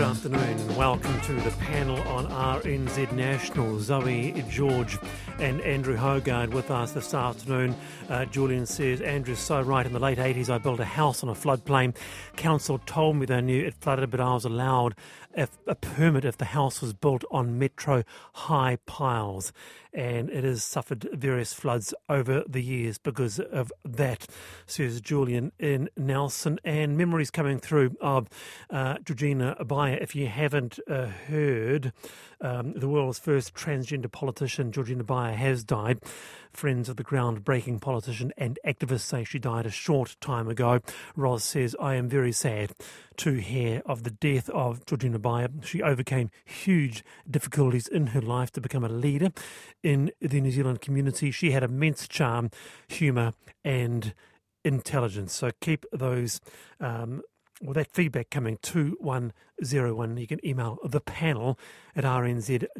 Good afternoon and welcome to the panel on RNZ National. Zoe George and Andrew Hoggard with us this afternoon. Uh, Julian says, Andrew's so right. In the late 80s, I built a house on a floodplain. Council told me they knew it flooded, but I was allowed if, a permit if the house was built on metro high piles. And it has suffered various floods over the years because of that, says Julian in Nelson. And memories coming through of uh, Georgina Beyer. If you haven't uh, heard, um, the world's first transgender politician, Georgina Beyer, has died. Friends of the groundbreaking politician and activist say she died a short time ago. Roz says, I am very sad to hear of the death of Georgina Beyer. She overcame huge difficulties in her life to become a leader in the New Zealand community. She had immense charm, humour, and intelligence. So keep those um, well, that feedback coming to 101. You can email the panel at rnz.co.nz.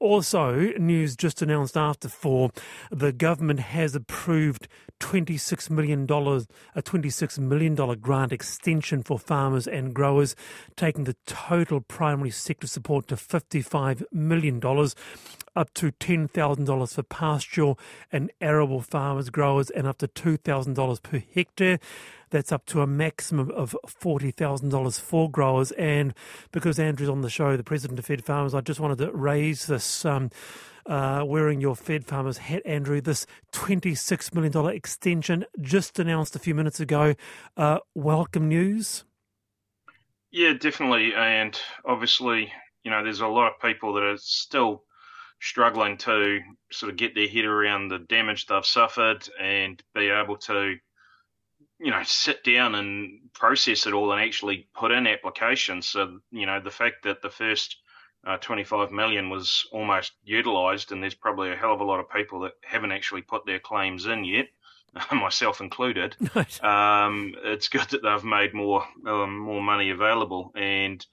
Also, news just announced after four the government has approved $26 million, a $26 million grant extension for farmers and growers, taking the total primary sector support to $55 million up to $10,000 for pastoral and arable farmers, growers, and up to $2,000 per hectare. That's up to a maximum of $40,000 for growers. And because Andrew's on the show, the president of Fed Farmers, I just wanted to raise this. Um, uh, wearing your Fed Farmers hat, Andrew. This $26 million extension just announced a few minutes ago. Uh, welcome news. Yeah, definitely. And obviously, you know, there's a lot of people that are still struggling to sort of get their head around the damage they've suffered and be able to, you know, sit down and process it all and actually put in applications. So, you know, the fact that the first uh, 25 million was almost utilised, and there's probably a hell of a lot of people that haven't actually put their claims in yet. myself included. Um, it's good that they've made more um, more money available, and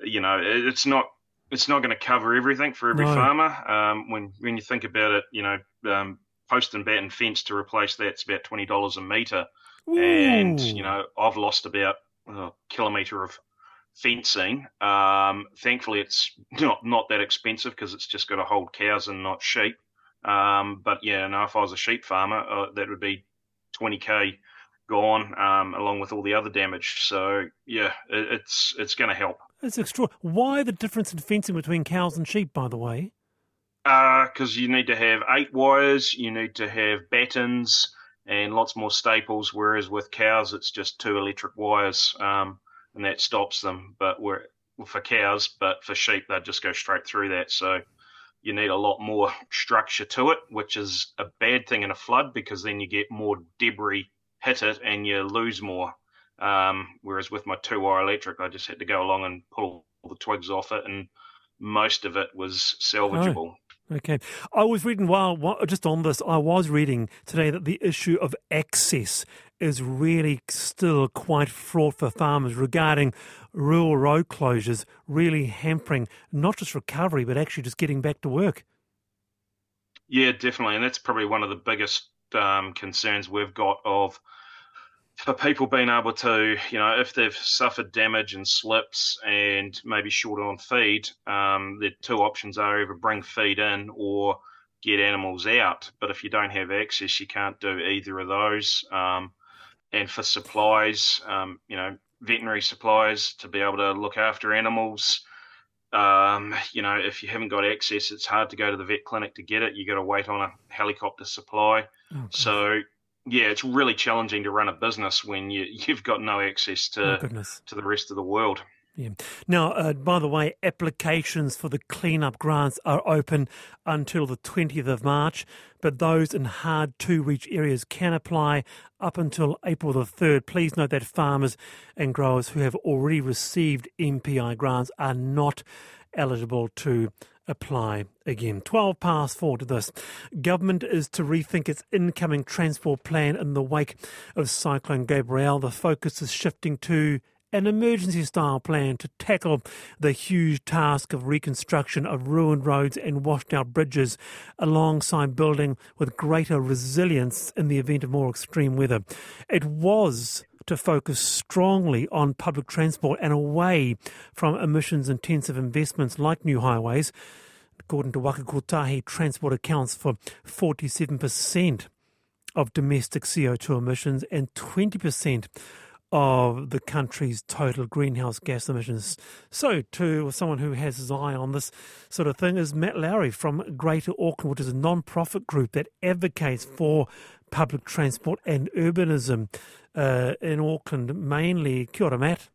you know it's not it's not going to cover everything for every no. farmer. Um, when when you think about it, you know, um, post and bat and fence to replace that's about twenty dollars a meter, Ooh. and you know I've lost about a kilometre of fencing. Um, thankfully, it's not not that expensive because it's just got to hold cows and not sheep. Um, but yeah, no, if I was a sheep farmer, uh, that would be twenty k gone, um, along with all the other damage. So yeah, it, it's it's going to help. It's extraordinary. Why the difference in fencing between cows and sheep, by the way? Because uh, you need to have eight wires, you need to have battens, and lots more staples. Whereas with cows, it's just two electric wires, um, and that stops them. But we're, for cows, but for sheep, they just go straight through that. So you need a lot more structure to it, which is a bad thing in a flood because then you get more debris hit it and you lose more. Um, whereas with my two wire electric, I just had to go along and pull all the twigs off it, and most of it was salvageable. Oh, okay. I was reading while, while just on this, I was reading today that the issue of access is really still quite fraught for farmers regarding rural road closures, really hampering not just recovery, but actually just getting back to work. Yeah, definitely. And that's probably one of the biggest um, concerns we've got of for people being able to, you know, if they've suffered damage and slips and maybe short on feed, um, the two options are either bring feed in or get animals out. But if you don't have access, you can't do either of those. Um, and for supplies, um, you know, veterinary supplies to be able to look after animals. Um, you know, if you haven't got access, it's hard to go to the vet clinic to get it. You got to wait on a helicopter supply. Oh, so yeah, it's really challenging to run a business when you you've got no access to oh, to the rest of the world. Yeah. Now, uh, by the way, applications for the cleanup grants are open until the 20th of March, but those in hard to reach areas can apply up until April the 3rd. Please note that farmers and growers who have already received MPI grants are not eligible to apply again. 12 past four to this. Government is to rethink its incoming transport plan in the wake of Cyclone Gabrielle. The focus is shifting to an emergency style plan to tackle the huge task of reconstruction of ruined roads and washed out bridges alongside building with greater resilience in the event of more extreme weather. It was to focus strongly on public transport and away from emissions intensive investments like new highways. According to Waka Kotahi, transport accounts for 47% of domestic CO2 emissions and 20% of the country's total greenhouse gas emissions. So, to someone who has his eye on this sort of thing, is Matt Lowry from Greater Auckland, which is a non profit group that advocates for public transport and urbanism uh, in Auckland mainly. Kia ora, Matt.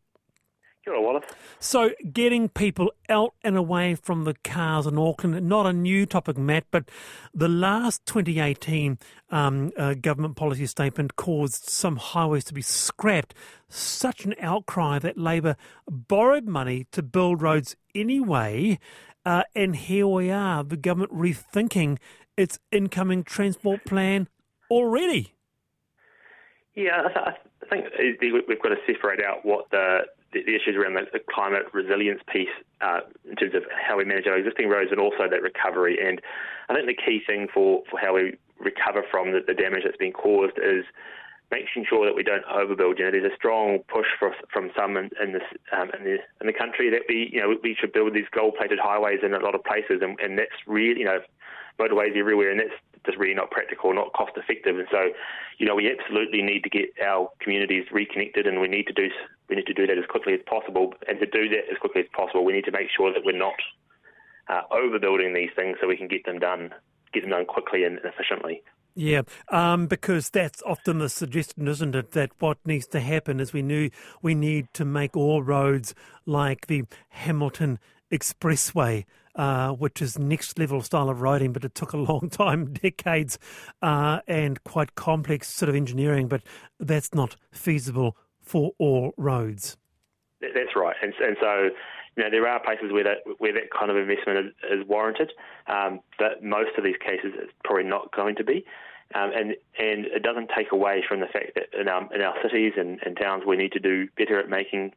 Kia Wallace. So, getting people out and away from the cars in Auckland, not a new topic, Matt, but the last 2018 um, uh, government policy statement caused some highways to be scrapped. Such an outcry that Labor borrowed money to build roads anyway. Uh, and here we are, the government rethinking its incoming transport plan already. Yeah, I think we've got to separate out what the the, issues around the, the, climate resilience piece uh, in terms of how we manage our existing roads and also that recovery. And I think the key thing for, for how we recover from the, the damage that's been caused is making sure that we don't overbuild. You know, there's a strong push for, from some in, in, this, um, in, the, in the country that we, you know, we should build these gold-plated highways in a lot of places, and, and that's really, you know, motorways everywhere, and that's just really not practical, not cost effective. And so, you know, we absolutely need to get our communities reconnected, and we need to do we need to do that as quickly as possible. And to do that as quickly as possible, we need to make sure that we're not uh, overbuilding these things, so we can get them done, get them done quickly and efficiently. Yeah, um, because that's often the suggestion, isn't it? That what needs to happen is we knew we need to make all roads like the Hamilton Expressway uh, which is next level style of riding, but it took a long time, decades, uh, and quite complex sort of engineering, but that's not feasible for all roads. That's right, and, and so you know there are places where that where that kind of investment is, is warranted, um, but most of these cases it's probably not going to be. Um, and and it doesn't take away from the fact that in our in our cities and, and towns we need to do better at making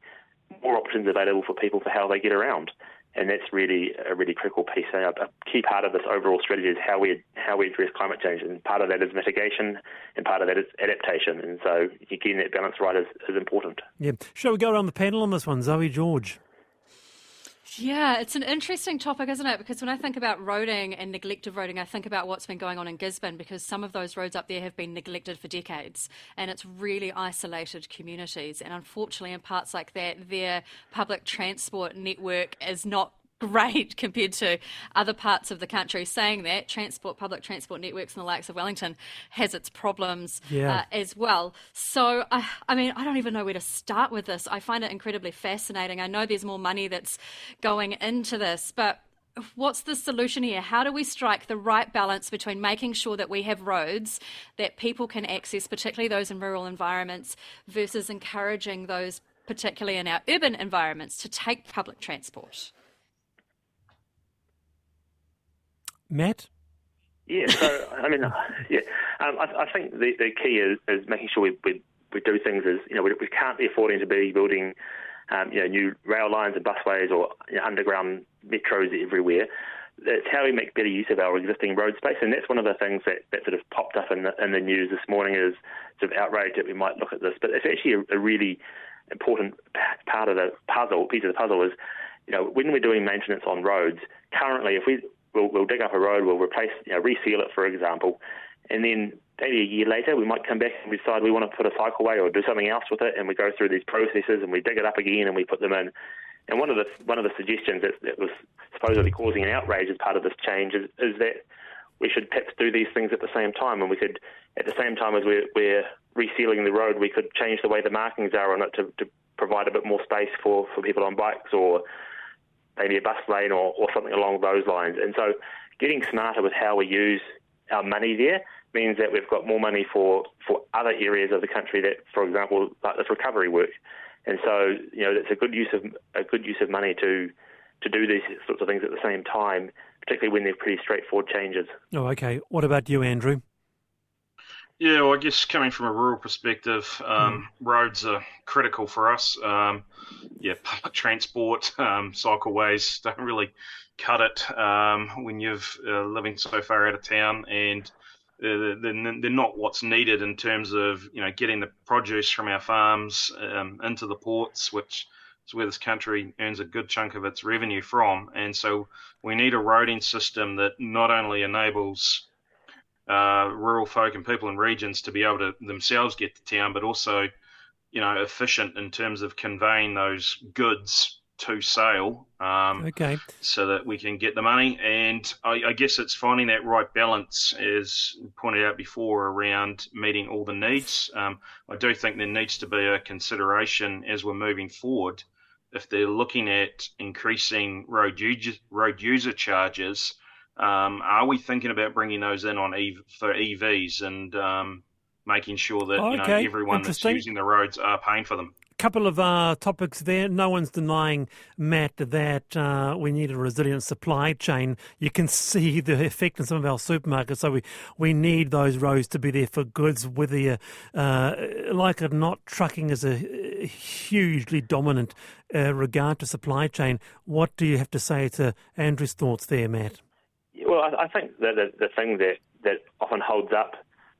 more options available for people for how they get around and that's really a really critical piece. A, key part of this overall strategy is how we how we address climate change, and part of that is mitigation, and part of that is adaptation. And so getting that balance right is, is important. Yeah. Shall we go around the panel on this one, Zoe George? Yeah, it's an interesting topic, isn't it? Because when I think about roading and neglected roading, I think about what's been going on in Gisborne because some of those roads up there have been neglected for decades and it's really isolated communities. And unfortunately, in parts like that, their public transport network is not great compared to other parts of the country. Saying that, transport, public transport networks in the likes of Wellington has its problems yeah. uh, as well. So, I, I mean, I don't even know where to start with this. I find it incredibly fascinating. I know there's more money that's going into this, but what's the solution here? How do we strike the right balance between making sure that we have roads that people can access, particularly those in rural environments, versus encouraging those, particularly in our urban environments, to take public transport? Matt? Yeah, so I mean, yeah, um, I, I, think the, the key is, is making sure we, we, we do things as you know we, we can't be affording to be building um, you know new rail lines and busways or you know, underground metros everywhere. It's how we make better use of our existing road space, and that's one of the things that, that sort of popped up in the, in the news this morning is sort of outrage that we might look at this, but it's actually a, a really important part of the puzzle. Piece of the puzzle is, you know, when we're doing maintenance on roads, currently if we we'll, we'll dig up a road, we'll replace, you know, reseal it, for example, and then maybe a year later we might come back and decide we want to put a cycleway or do something else with it, and we go through these processes and we dig it up again and we put them in. And one of the one of the suggestions that, that was supposedly causing an outrage as part of this change is, is that we should perhaps do these things at the same time, and we could, at the same time as we're, we're resealing the road, we could change the way the markings are on it to, to provide a bit more space for, for people on bikes or maybe a bus lane or, or something along those lines. And so getting smarter with how we use our money there means that we've got more money for, for other areas of the country that, for example, like this recovery work. And so, you know, it's a good use of a good use of money to to do these sorts of things at the same time, particularly when they're pretty straightforward changes. Oh, okay. What about you, Andrew? Yeah, well, I guess coming from a rural perspective, um, mm. roads are critical for us. Um, yeah, public transport, um, cycleways don't really cut it um, when you're uh, living so far out of town. And they're, they're, not what's needed in terms of you know getting the produce from our farms um, into the ports, which is where this country earns a good chunk of its revenue from. And so we need a roading system that not only enables uh, rural folk and people in regions to be able to themselves get to town, but also you know efficient in terms of conveying those goods to sale. Um, okay. So that we can get the money, and I, I, guess it's finding that right balance, as pointed out before, around meeting all the needs. Um, I do think there needs to be a consideration as we're moving forward. If they're looking at increasing road user, road user charges, um, are we thinking about bringing those in on EV, for EVs and um, making sure that okay. you know everyone that's using the roads are paying for them? couple of uh, topics there. No one's denying, Matt, that uh, we need a resilient supply chain. You can see the effect in some of our supermarkets. So we, we need those roads to be there for goods, whether you uh, like it or not. Trucking is a hugely dominant uh, regard to supply chain. What do you have to say to Andrew's thoughts there, Matt? Well, I think that the, the thing that, that often holds up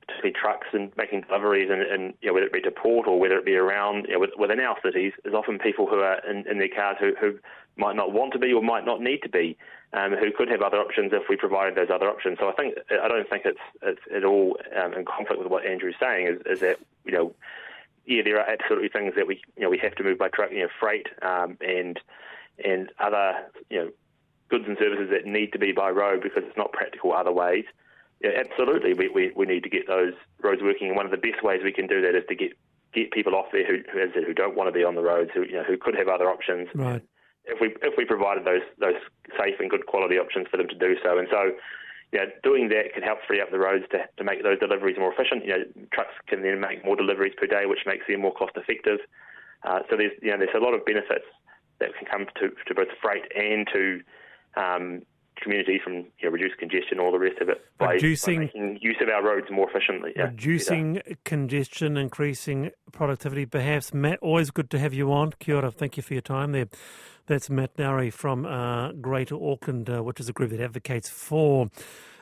particularly trucks and making deliveries, and, and you know, whether it be to port or whether it be around you know, within our cities, is often people who are in, in their cars who, who might not want to be or might not need to be, um, who could have other options if we provided those other options. So I think I don't think it's it's at all um, in conflict with what Andrew's saying. Is, is that you know, yeah, there are absolutely things that we you know we have to move by truck, you know, freight um, and and other you know goods and services that need to be by road because it's not practical other ways yeah, absolutely. We, we, we need to get those roads working, and one of the best ways we can do that is to get get people off there who who, who don't want to be on the roads, who you know who could have other options. Right. If we if we provided those those safe and good quality options for them to do so, and so. Yeah, doing that can help free up the roads to, to make those deliveries more efficient. You know, trucks can then make more deliveries per day, which makes them more cost effective. Uh, so there's you know there's a lot of benefits that can come to, to both freight and to um, community from you know, reduced congestion, all the rest of it, by, reducing, by making use of our roads more efficiently. Yeah, reducing congestion, increasing productivity, perhaps. Matt, always good to have you on. Kia ora, thank you for your time there. That's Matt Lowry from uh, Greater Auckland, uh, which is a group that advocates for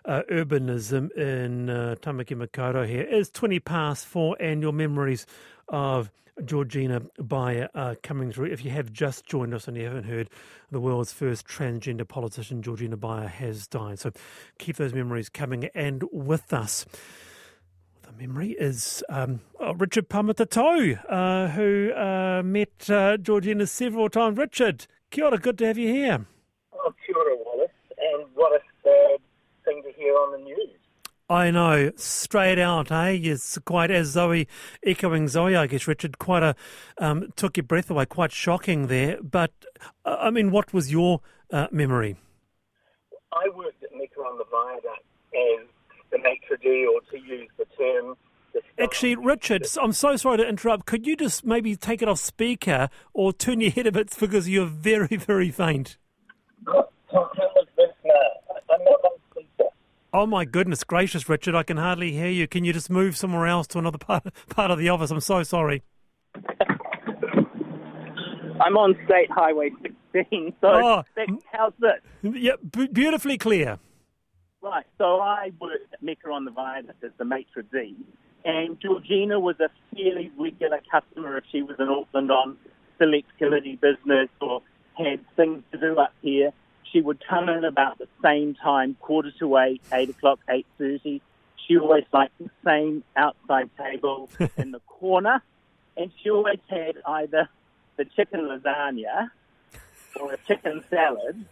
uh, urbanism in uh, Tamaki Makaurau here. It's 20 past four, and your memories of Georgina Beyer uh, coming through. If you have just joined us and you haven't heard, the world's first transgender politician, Georgina Beyer, has died. So keep those memories coming and with us. The memory is um, oh, Richard Pamatatau, uh, who uh, met uh, Georgina several times. Richard, kia ora, good to have you here. Oh, kia ora, Wallace. And what a sad thing to hear on the news. I know, straight out, eh? It's quite as Zoe, echoing Zoe, I guess, Richard, quite a, um, took your breath away, quite shocking there. But, uh, I mean, what was your uh, memory? I worked at Mecca on the Viaduct as the maitre d', or to use the term. Actually, Richard, I'm so sorry to interrupt. Could you just maybe take it off speaker or turn your head a bit because you're very, very faint? Oh my goodness gracious, Richard! I can hardly hear you. Can you just move somewhere else to another part part of the office? I'm so sorry. I'm on State Highway 16, so oh, how's this? Yeah, b- beautifully clear. Right, so I worked at Mecca on the Viaduct as the maitre d', and Georgina was a fairly regular customer if she was in Auckland on select business or had things to do up here she would come in about the same time, quarter to eight, eight o'clock, eight thirty. She always liked the same outside table in the corner, and she always had either the chicken lasagna or a chicken salad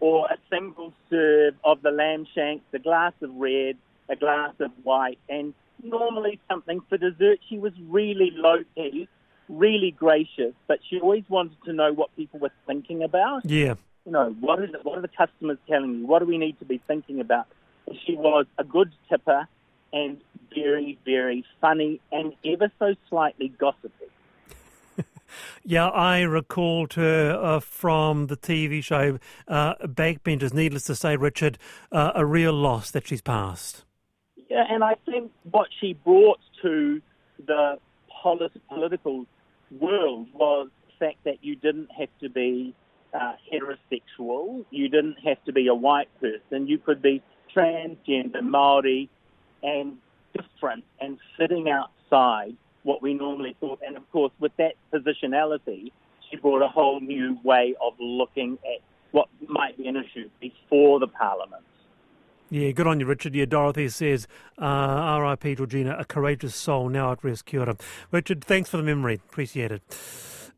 or a single serve of the lamb shanks, a glass of red, a glass of white, and normally something for dessert. She was really low key, really gracious, but she always wanted to know what people were thinking about. Yeah you know, what is it, what are the customers telling me? What do we need to be thinking about? She was a good tipper and very, very funny and ever so slightly gossipy. yeah, I recalled her uh, from the TV show uh, Backbenchers. Needless to say, Richard, uh, a real loss that she's passed. Yeah, and I think what she brought to the polit- political world was the fact that you didn't have to be uh, heterosexual. You didn't have to be a white person. You could be transgender, Maori, and different and sitting outside what we normally thought. And of course, with that positionality, she brought a whole new way of looking at what might be an issue before the parliament. Yeah, good on you, Richard. Yeah, Dorothy says, uh, RIP Georgina, a courageous soul now at rest. Kia ora. Richard, thanks for the memory. Appreciate it.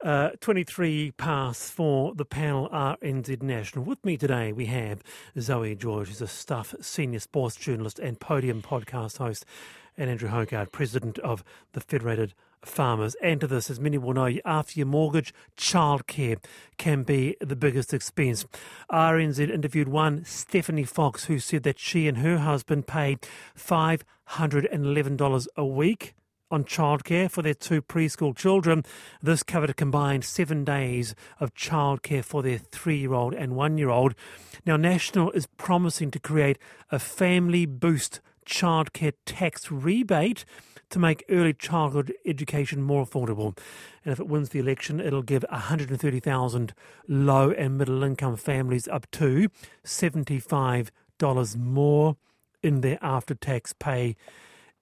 Uh, 23 past for the panel RNZ National. With me today, we have Zoe George, who's a staff senior sports journalist and podium podcast host, and Andrew Hoggard, president of the Federated farmers. And to this, as many will know, after your mortgage, childcare can be the biggest expense. RNZ interviewed one, Stephanie Fox, who said that she and her husband paid $511 a week on childcare for their two preschool children. This covered a combined seven days of childcare for their three year old and one year old. Now, National is promising to create a family boost childcare tax rebate to make early childhood education more affordable. And if it wins the election, it'll give 130,000 low and middle income families up to $75 more in their after tax pay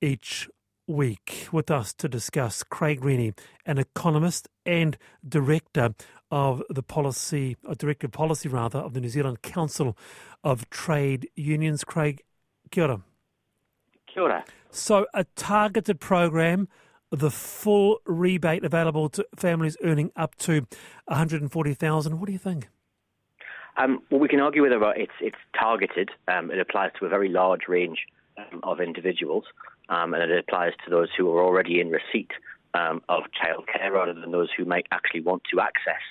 each week. With us to discuss, Craig Renney, an economist and director of the policy, or director of policy rather, of the New Zealand Council of Trade Unions. Craig, kia ora. Kia ora. So, a targeted program, the full rebate available to families earning up to 140,000. What do you think? Um, well, we can argue whether it's it's targeted. Um, it applies to a very large range um, of individuals, um, and it applies to those who are already in receipt um, of childcare, rather than those who might actually want to access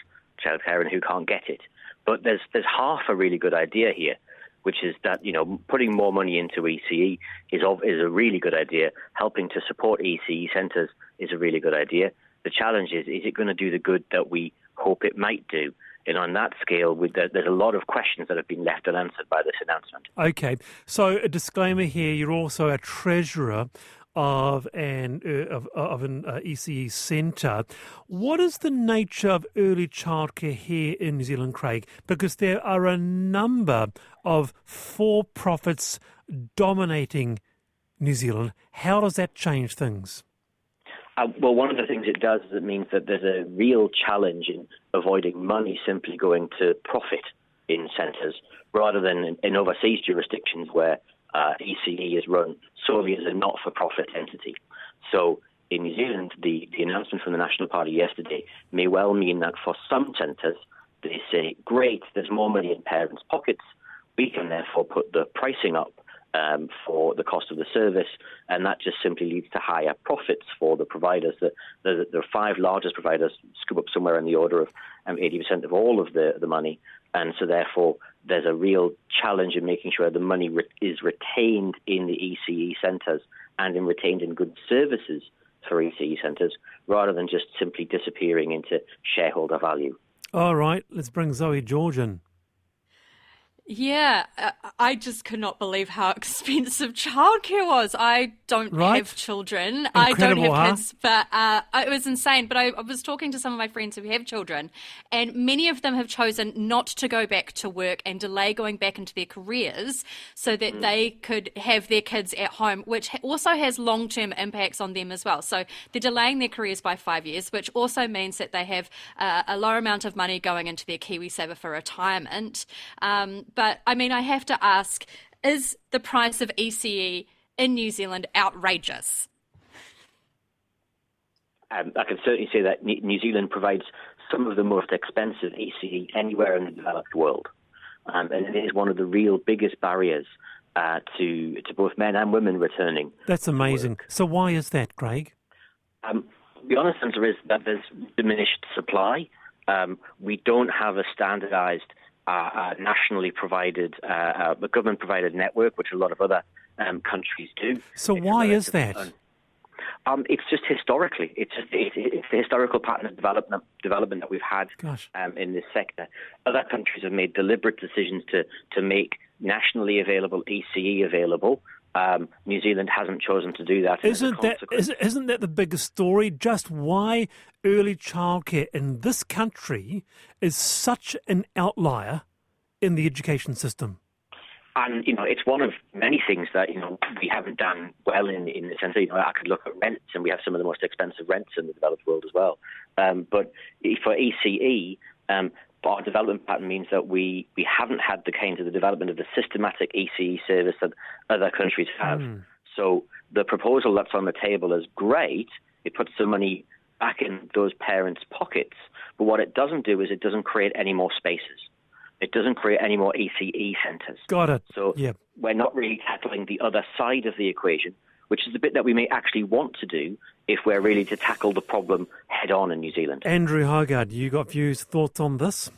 childcare and who can't get it. But there's there's half a really good idea here, which is that you know putting more money into ECE is of, is a really good idea. Helping to support ECE centres is a really good idea. The challenge is is it going to do the good that we hope it might do? And on that scale, the, there's a lot of questions that have been left unanswered by this announcement. Okay, so a disclaimer here: you're also a treasurer of an uh, of, of an uh, ECE centre. What is the nature of early childcare here in New Zealand, Craig? Because there are a number of for-profits dominating New Zealand. How does that change things? Uh, well, one of the things it does is it means that there's a real challenge in avoiding money simply going to profit in centres rather than in, in overseas jurisdictions where uh, ECE is run solely as a not for profit entity. So in New Zealand, the, the announcement from the National Party yesterday may well mean that for some centres, they say, great, there's more money in parents' pockets. We can therefore put the pricing up um, for the cost of the service, and that just simply leads to higher profits for the providers. The, the, the five largest providers scoop up somewhere in the order of um, 80% of all of the, the money, and so therefore there's a real challenge in making sure the money re- is retained in the ECE centres and in retained in good services for ECE centres, rather than just simply disappearing into shareholder value. All right, let's bring Zoe George in. Yeah, uh, I just could not believe how expensive childcare was. I don't right? have children. Incredible, I don't have huh? kids, but uh, it was insane. But I, I, was talking to some of my friends who have children, and many of them have chosen not to go back to work and delay going back into their careers so that mm. they could have their kids at home, which also has long term impacts on them as well. So they're delaying their careers by five years, which also means that they have uh, a lower amount of money going into their KiwiSaver for retirement. Um, but I mean, I have to ask is the price of ECE in New Zealand outrageous? Um, I can certainly say that New Zealand provides some of the most expensive ECE anywhere in the developed world. Um, and it is one of the real biggest barriers uh, to to both men and women returning. That's amazing. So why is that, Craig? Um, the honest answer is that there's diminished supply. Um, we don't have a standardized uh, nationally provided, uh, uh government provided network, which a lot of other um, countries do. So it's why is that? Um, it's just historically, it's just it, it's the historical pattern of development development that we've had um, in this sector. Other countries have made deliberate decisions to to make nationally available ECE available. Um, New Zealand hasn't chosen to do that. Isn't that isn't that the biggest story? Just why early childcare in this country is such an outlier in the education system. and you know, it's one of many things that you know we haven't done well in in the sense that you know I could look at rents, and we have some of the most expensive rents in the developed world as well. Um, but for ECE, um, our development pattern means that we, we haven't had the kind of the development of the systematic ECE service that other countries have. Mm. So the proposal that's on the table is great. It puts the money back in those parents' pockets. But what it doesn't do is it doesn't create any more spaces. It doesn't create any more ECE centres. Got it. So yep. we're not really tackling the other side of the equation, which is the bit that we may actually want to do if we're really to tackle the problem head on in New Zealand. Andrew Hoggard, you got views, thoughts on this?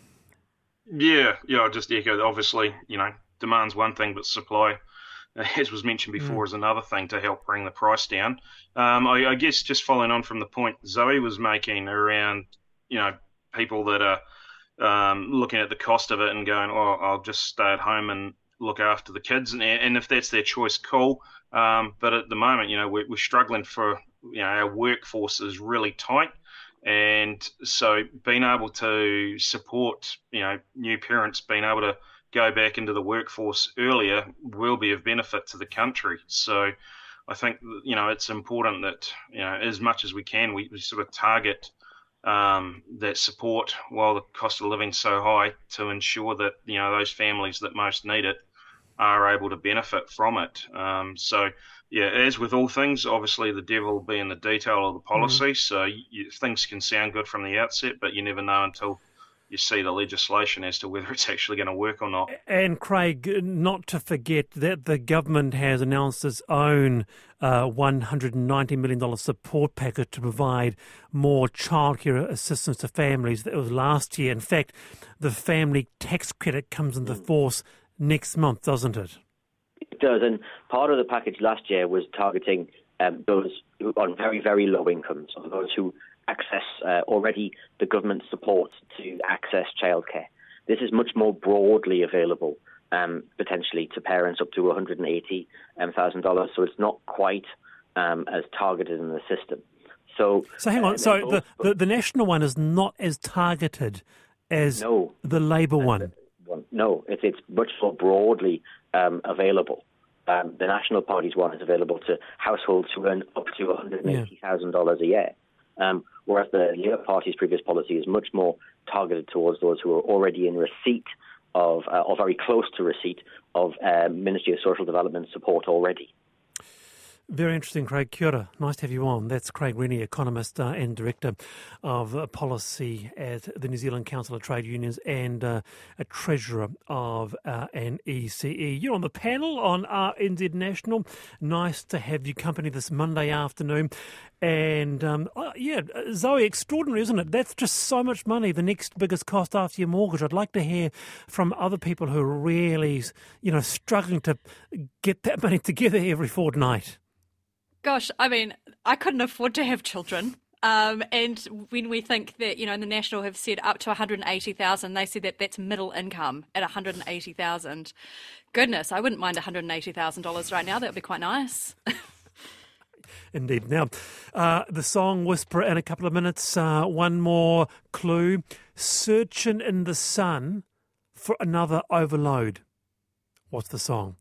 Yeah, yeah, I'll just echo. that. Obviously, you know, demand's one thing, but supply, as was mentioned before, mm. is another thing to help bring the price down. Um, I, I, guess just following on from the point Zoe was making around, you know, people that are um, looking at the cost of it and going, "Oh, I'll just stay at home and look after the kids," and, and if that's their choice, cool. Um, but at the moment, you know, we're, we're struggling for, you know, our workforce is really tight. And so being able to support, you know, new parents being able to go back into the workforce earlier will be of benefit to the country. So I think, you know, it's important that, you know, as much as we can, we, we sort of target um, that support while the cost of living so high to ensure that, you know, those families that most need it are able to benefit from it. Um, so, yeah, as with all things, obviously the devil will be in the detail of the policy. Mm. So you, things can sound good from the outset, but you never know until you see the legislation as to whether it's actually going to work or not. And Craig, not to forget that the government has announced its own uh, $190 million support package to provide more childcare assistance to families. That was last year. In fact, the family tax credit comes into mm. force next month, doesn't it? It does, and part of the package last year was targeting um, those on very, very low incomes, or those who access uh, already the government support to access childcare. This is much more broadly available, um, potentially to parents up to $180,000, um, so it's not quite um, as targeted in the system. So, so hang on. Uh, so the, the, the national one is not as targeted as no, the Labour one. No, it's, it's much more broadly um, available. Um, the National Party's one is available to households who earn up to $180,000 a year, um, whereas the Labour Party's previous policy is much more targeted towards those who are already in receipt of, uh, or very close to receipt of uh, Ministry of Social Development support already. Very interesting, Craig. Kia ora. Nice to have you on. That's Craig Renney, economist uh, and director of uh, policy at the New Zealand Council of Trade Unions and uh, a treasurer of uh, an ECE. You're on the panel on RNZ National. Nice to have you company this Monday afternoon. And um, uh, yeah, Zoe, extraordinary, isn't it? That's just so much money. The next biggest cost after your mortgage. I'd like to hear from other people who are really, you know, struggling to get that money together every fortnight. Gosh, I mean, I couldn't afford to have children. Um, and when we think that, you know, the National have said up to 180,000, they said that that's middle income at 180,000. Goodness, I wouldn't mind $180,000 right now. That would be quite nice. Indeed. Now, uh, the song Whisper in a couple of minutes. Uh, one more clue Searching in the Sun for Another Overload. What's the song?